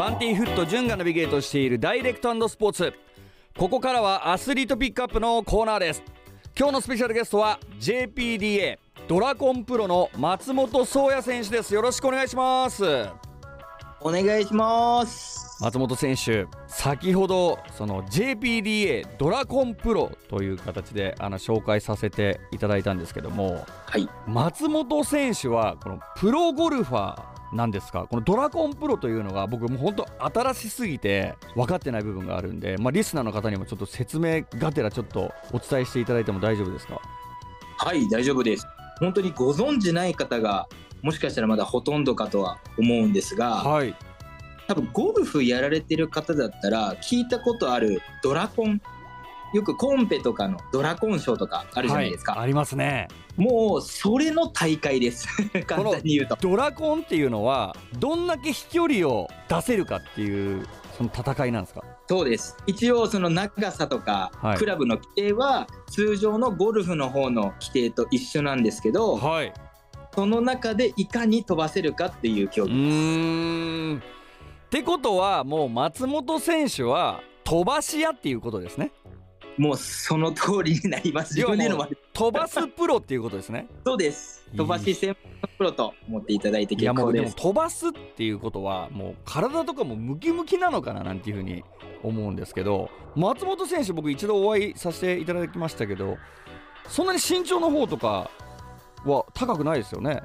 バンティーフット潤がナビゲートしているダイレクトスポーツ。ここからはアスリートピックアップのコーナーです。今日のスペシャルゲストは JPDA ドラコンプロの松本壮也選手です。よろしくお願いします。お願いします。松本選手先ほどその JPDA ドラコンプロという形であの紹介させていただいたんですけども、はい、松本選手はこのプロゴルファーなんですかこのドラコンプロというのが僕も本当新しすぎて分かってない部分があるんで、まあ、リスナーの方にもちょっと説明がてらちょっとお伝えしていただいても大丈夫ですか？はい大丈夫です。本当にご存じない方がもしかしたらまだほとんどかとは思うんですが、はい、多分ゴルフやられてる方だったら聞いたことあるドラコンよくコンペとかのドラコン賞とかあるじゃないですか、はい、ありますね。もうそれの大会です。簡単に言うと。ドラコンっていうのはどんだけ飛距離を出せるかっていうその戦いなんですか？そうです。一応その長さとか、はい、クラブの規定は通常のゴルフの方の規定と一緒なんですけど、はい、その中でいかに飛ばせるかっていう競技です。ってことはもう松本選手は飛ばし屋っていうことですね。もうその通りになります。自分での飛ばすプロっていうことですね。そうです。飛ばし専門のプロと思っていただいて結構です。いやもうでも飛ばすっていうことはもう体とかもムキムキなのかななんていうふうに思うんですけど、松本選手僕一度お会いさせていただきましたけど、そんなに身長の方とかは高くないですよね？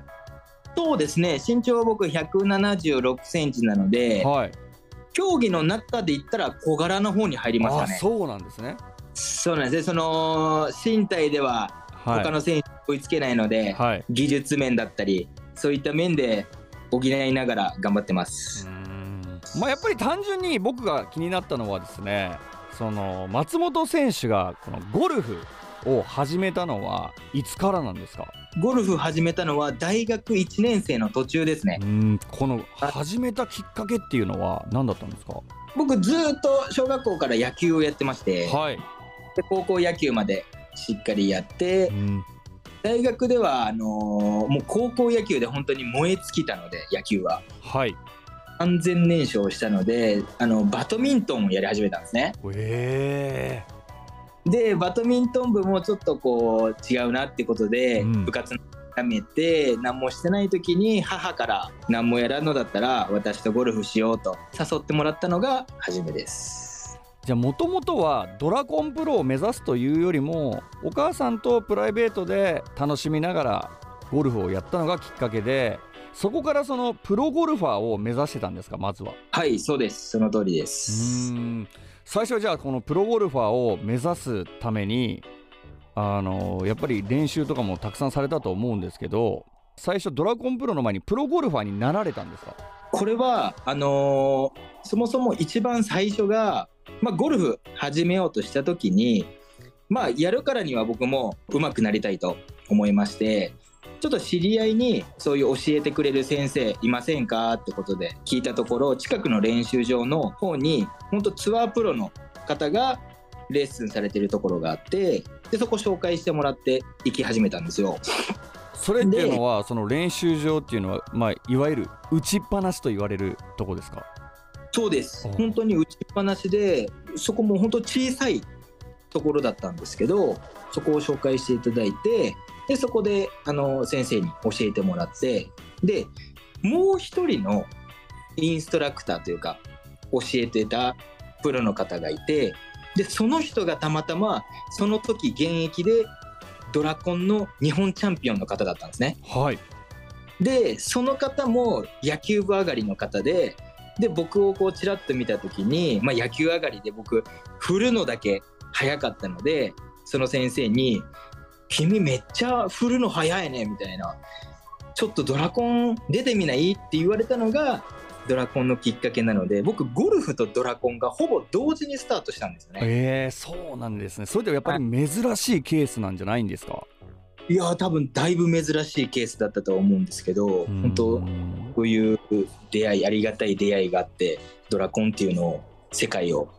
そうですね身長は僕176センチなので、はい、競技の中で言ったら小柄の方に入りましたね。そうなんですねそうなんです。ねその身体では他の選手追いつけないので、はい、技術面だったりそういった面で補いながら頑張ってます。まあ、やっぱり単純に僕が気になったのはですねその松本選手がこのゴルフを始めたのはいつからなんですか？ゴルフ始めたのは大学1年生の途中ですね。うん。この始めたきっかけっていうのは何だったんですか？僕ずっと小学校から野球をやってまして、はい、で高校野球までしっかりやって、大学ではあのー、もう高校野球で本当に燃え尽きたので野球は。はい。完全燃焼したのであのバドミントンをやり始めたんですね。えー。でバドミントン部もちょっとこう違うなってことで、うん、部活やめて何もしてない時に母から何もやらんのだったら私とゴルフしようと誘ってもらったのが初めですじゃあもともとはドラゴンプロを目指すというよりもお母さんとプライベートで楽しみながらゴルフをやったのがきっかけでそこからそのプロゴルファーを目指してたんですか？まずは。はいそうです。その通りです。うん。最初はじゃあこのプロゴルファーを目指すためにあのやっぱり練習とかもたくさんされたと思うんですけど最初ドラゴンプロの前にプロゴルファーになられたんですか？これはあのー、そもそも一番最初が、まあ、ゴルフ始めようとした時にまあやるからには僕も上手くなりたいと思いましてちょっと知り合いにそういう教えてくれる先生いませんかってことで聞いたところ近くの練習場の方に本当ツアープロの方がレッスンされてるところがあってでそこ紹介してもらって行き始めたんですよ。それっていうのはその練習場っていうのは、まあ、いわゆる打ちっぱなしと言われるとこですか？そうです。本当に打ちっぱなしでそこも本当小さいところだったんですけどそこを紹介していただいてでそこであの先生に教えてもらってでもう一人のインストラクターというか教えてたプロの方がいてでその人がたまたまその時現役でドラコンの日本チャンピオンの方だったんですね。はい、でその方も野球部上がりの方でで僕をこうちらっと見た時に、まあ、野球上がりで僕振るのだけ早かったのでその先生に君めっちゃ振るの早いねみたいなちょっとドラコン出てみない？って言われたのがドラコンのきっかけなので僕ゴルフとドラコンがほぼ同時にスタートしたんですよね。えー、そうなんですね。それではやっぱり珍しいケースなんじゃないんですか？いや多分だいぶ珍しいケースだったと思うんですけど本当こういう出会いありがたい出会いがあってドラコンっていうのを世界を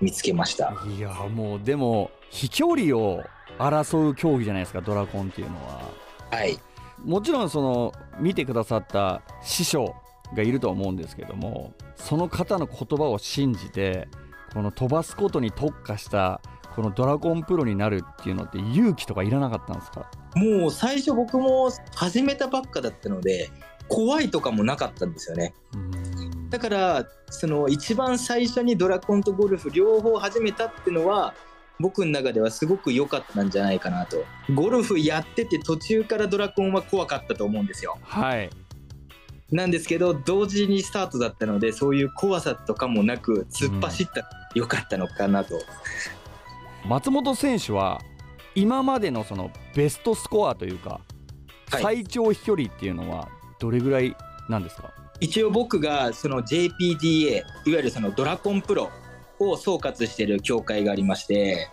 見つけました。いやもうでも飛距離を争う競技じゃないですかドラコンっていうのは。はい。もちろんその見てくださった師匠がいると思うんですけどもその方の言葉を信じてこの飛ばすことに特化したこのドラゴンプロになるっていうのって勇気とかいらなかったんですか？もう最初僕も始めたばっかだったので怖いとかもなかったんですよね。だからその一番最初にドラコンとゴルフ両方始めたっていうのは僕の中ではすごく良かったんじゃないかなと。ゴルフやってて途中からドラコンは怖かったと思うんですよ。はい。なんですけど同時にスタートだったのでそういう怖さとかもなく突っ走ったら良かったのかなと、松本選手は今までのそのベストスコアというか、はい。最長飛距離っていうのはどれぐらいなんですか？一応僕がその JPDA いわゆるそのドラコンプロを総括している協会がありまして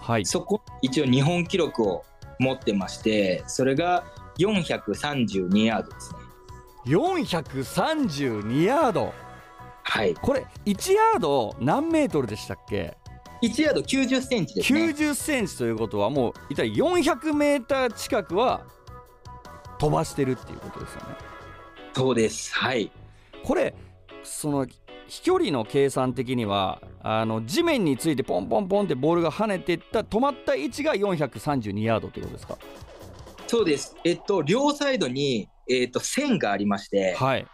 はい。そこ一応日本記録を持ってましてそれが432ヤードですね。432ヤード。はい。これ1ヤード何メートルでしたっけ？1ヤード90センチですね。90センチということはもう一体400メーター近くは飛ばしてるっていうことですよね。そうです。はい。これその飛距離の計算的にはあの地面についてポンポンポンってボールが跳ねていった止まった位置が432ヤードってことですか？そうです。えっと両サイドに、えっと、線がありましてはい。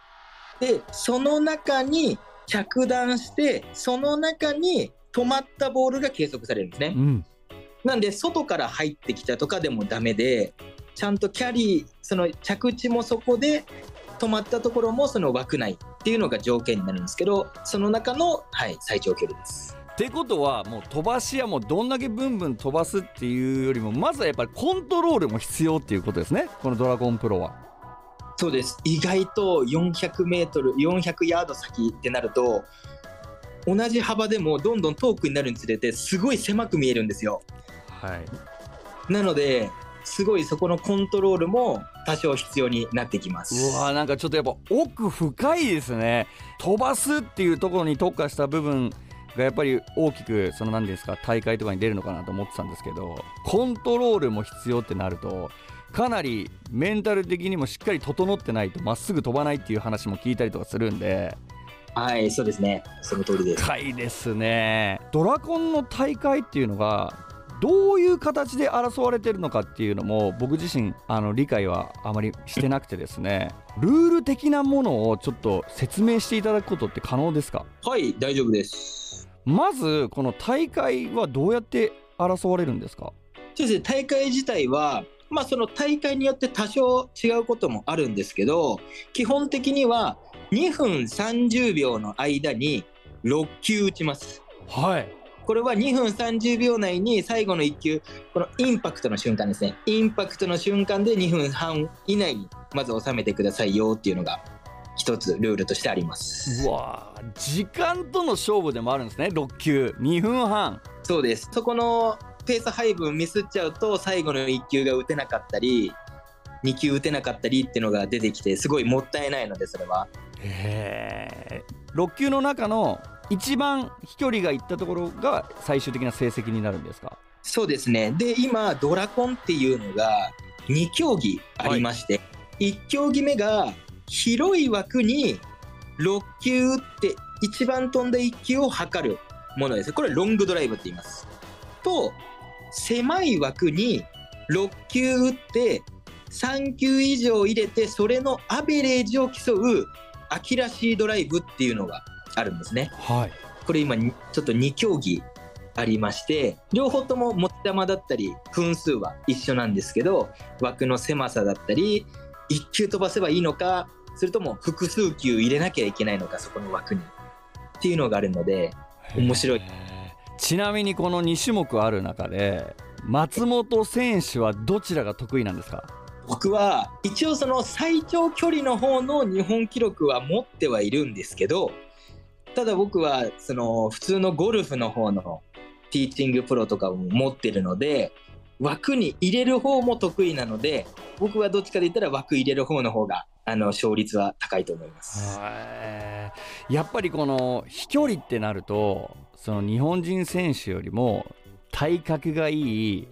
でその中に着弾してその中に止まったボールが計測されるんですね。うん。なんで外から入ってきたとかでもダメでちゃんとキャリーその着地もそこで止まったところもその枠内っていうのが条件になるんですけどその中の、はい、最長距離です。ってことはもう飛ばしやもうどんだけブンブン飛ばすっていうよりもまずはやっぱりコントロールも必要っていうことですね。このドラゴンプロは。そうです。意外と400メートル400ヤード先ってなると同じ幅でもどんどん遠くになるにつれてすごい狭く見えるんですよ。はい。なのですごいそこのコントロールも多少必要になってきます。うわーなんかちょっとやっぱ奥深いですね。飛ばすっていうところに特化した部分がやっぱり大きくその何ですか大会とかに出るのかなと思ってたんですけどコントロールも必要ってなるとかなりメンタル的にもしっかり整ってないとまっすぐ飛ばないっていう話も聞いたりとかするんではいそうですね。その通りです。深いですね。ドラコンの大会っていうのがどういう形で争われてるのかっていうのも僕自身あの理解はあまりしてなくてですね。ルール的なものをちょっと説明していただくことって可能ですか？はい大丈夫です。まずこの大会はどうやって争われるんですか？そうですね。大会自体はまあその大会によって多少違うこともあるんですけど基本的には2分30秒の間に6球打ちます。はい。これは2分30秒内に最後の1球このインパクトの瞬間ですね。インパクトの瞬間で2分半以内にまず収めてくださいよっていうのが一つルールとしてあります。うわー時間との勝負でもあるんですね6球。2分半。そうです。そこのペース配分ミスっちゃうと最後の1球が打てなかったり2球打てなかったりっていうのが出てきてすごいもったいないのでそれはへ6球の中の一番飛距離がいったところが最終的な成績になるんですか？そうですね。で今ドラコンっていうのが2競技ありまして、1競技目が広い枠に6球打って一番飛んだ1球を測るものです。これロングドライブって言います。と狭い枠に6球打って3球以上入れてそれのアベレージを競う秋らしいドライブっていうのがあるんですね。はい。これ今にちょっと2競技ありまして両方とも持ち球だったり分数は一緒なんですけど枠の狭さだったり1球飛ばせばいいのかそれとも複数球入れなきゃいけないのかそこの枠にっていうのがあるので面白い。ちなみにこの2種目ある中で松本選手はどちらが得意なんですか？僕は一応その最長距離の方の日本記録は持ってはいるんですけどただ僕はその普通のゴルフの方のティーチングプロとかも持ってるので枠に入れる方も得意なので僕はどっちかで言ったら枠入れる方の方があの勝率は高いと思います。やっぱりこの飛距離ってなるとその日本人選手よりも体格がいい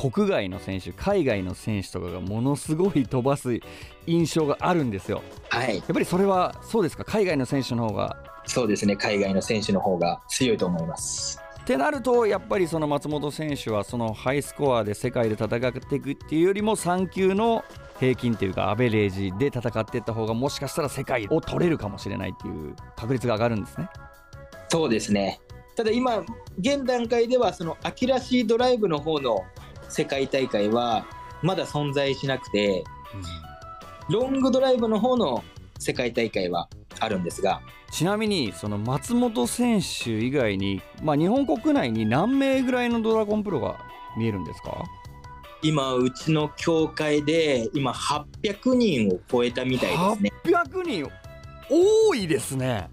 国外の選手海外の選手とかがものすごい飛ばす印象があるんですよ。はい。やっぱりそれはそうですか？海外の選手の方が。そうですね。海外の選手の方が強いと思います。ってなるとやっぱりその松本選手はそのハイスコアで世界で戦っていくっていうよりも3級の平均っていうかアベレージで戦っていった方がもしかしたら世界を取れるかもしれないっていう確率が上がるんですね。そうですね。ただ今現段階ではそのアキラシードライブの方の世界大会はまだ存在しなくてロングドライブの方の世界大会はあるんですが。ちなみにその松本選手以外に、まあ、日本国内に何名ぐらいのドラゴンプロが見えるんですか？今うちの協会で今800人を超えたみたいですね。800人？多いですね。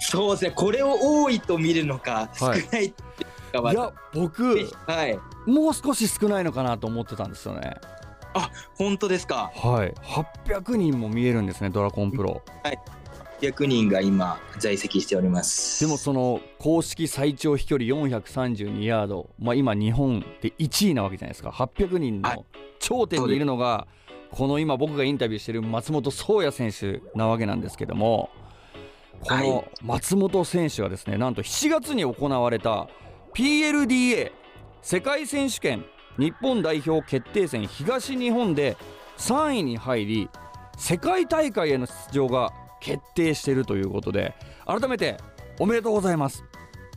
そうですね。これを多いと見るのか少はい。ないと見るのかいや僕はいもう少し少ないのかなと思ってたんですよね。本当ですか。はい。800人も見えるんですねドラゴンプロ。800人が今在籍しております。でもその公式最長飛距離432ヤード、まあ、今日本で1位なわけじゃないですか。800人はいの頂点にいるのがこの今僕がインタビューしてる松本壮也選手なわけなんですけどもこのはい。松本選手はですねなんと7月に行われた PLDA 世界選手権日本代表決定戦東日本で3位に入り世界大会への出場が決定しているということで改めておめでとうございます。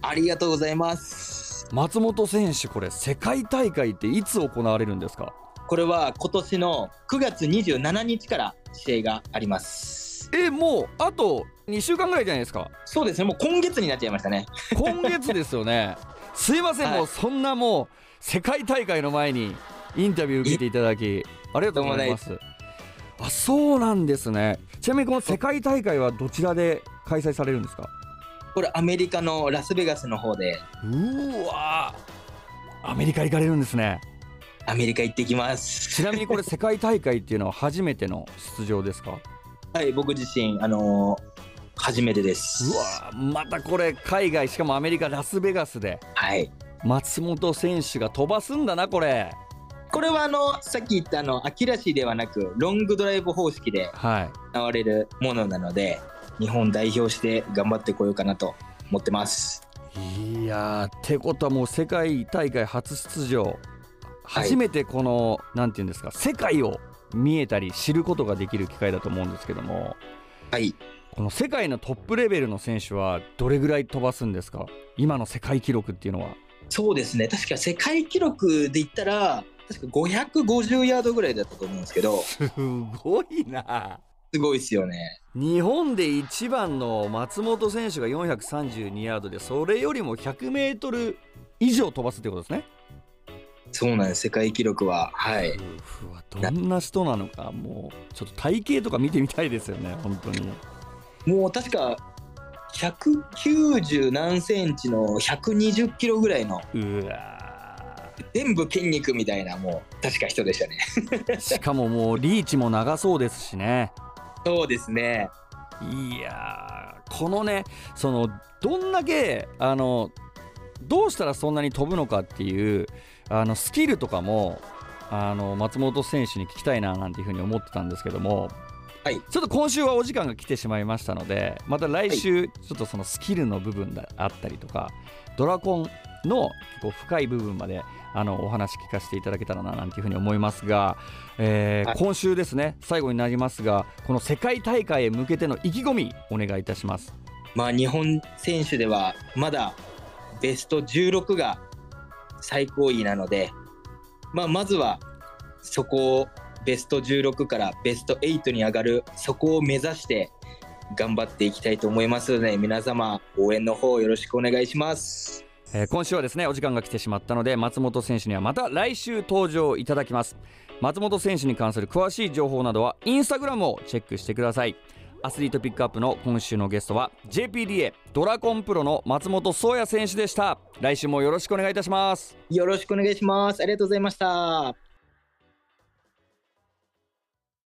ありがとうございます。松本選手これ世界大会っていつ行われるんですか？これは今年の9月27日から試合があります。えもうあと2週間ぐらいじゃないですか？そうですね。もう今月になっちゃいましたね。今月ですよねすいません、はい。もうそんなもう世界大会の前にインタビュー受けていただきありがとうございます。あそうなんですね。ちなみにこの世界大会はどちらで開催されるんですか？これアメリカのラスベガスの方で。うーわー。アメリカ行かれるんですね。アメリカ行ってきます。ちなみにこれ世界大会っていうのは初めての出場ですか？はい僕自身あのー初めてです。うわーまたこれ海外しかもアメリカラスベガスで。はい。松本選手が飛ばすんだなこれ。これはあのさっき言ったあのアキラシーではなくロングドライブ方式ではい。行われるものなので日本代表して頑張ってこようかなと思ってます。いやーってことはもう世界大会初出場、はい初めてこのなんていうんですか世界を見えたり知ることができる機会だと思うんですけども。はいこの世界のトップレベルの選手はどれぐらい飛ばすんですか？今の世界記録っていうのは。そうですね。確か世界記録で言ったら確か550ヤードぐらいだったと思うんですけど。すごいな。すごいですよね。日本で一番の松本選手が432ヤードでそれよりも 100m 以上飛ばすってことですね。そうなんです。世界記録は。はい。どんな人なのか。もうちょっと体型とか見てみたいですよね本当にもう確か190何センチの120キロぐらいの全部筋肉みたいなもう確か人でしたね。ー しかももうリーチも長そうですしね。そうですね。いやーこのねそのどんだけあのどうしたらそんなに飛ぶのかっていうあのスキルとかもあの松本選手に聞きたいななんていうふうに思ってたんですけども、はい。ちょっと今週はお時間が来てしまいましたのでまた来週ちょっとそのスキルの部分であったりとかドラコンの結構深い部分まであのお話聞かせていただけたらななんていうふうに思いますが、えーはい。今週ですね最後になりますがこの世界大会へ向けての意気込みお願いいたします。まあ日本選手ではまだベスト16が最高位なので、まあ、まずはそこをベスト16からベスト8に上がるそこを目指して頑張っていきたいと思いますので皆様応援の方よろしくお願いします。えー今週はですねお時間が来てしまったので松本選手にはまた来週登場いただきます松本選手に関する詳しい情報などはインスタグラムをチェックしてくださいアスリートピックアップの今週のゲストは JPDA ドラコンプロの松本壮也選手でした来週もよろしくお願いいたしますよろしくお願いします。ありがとうございました。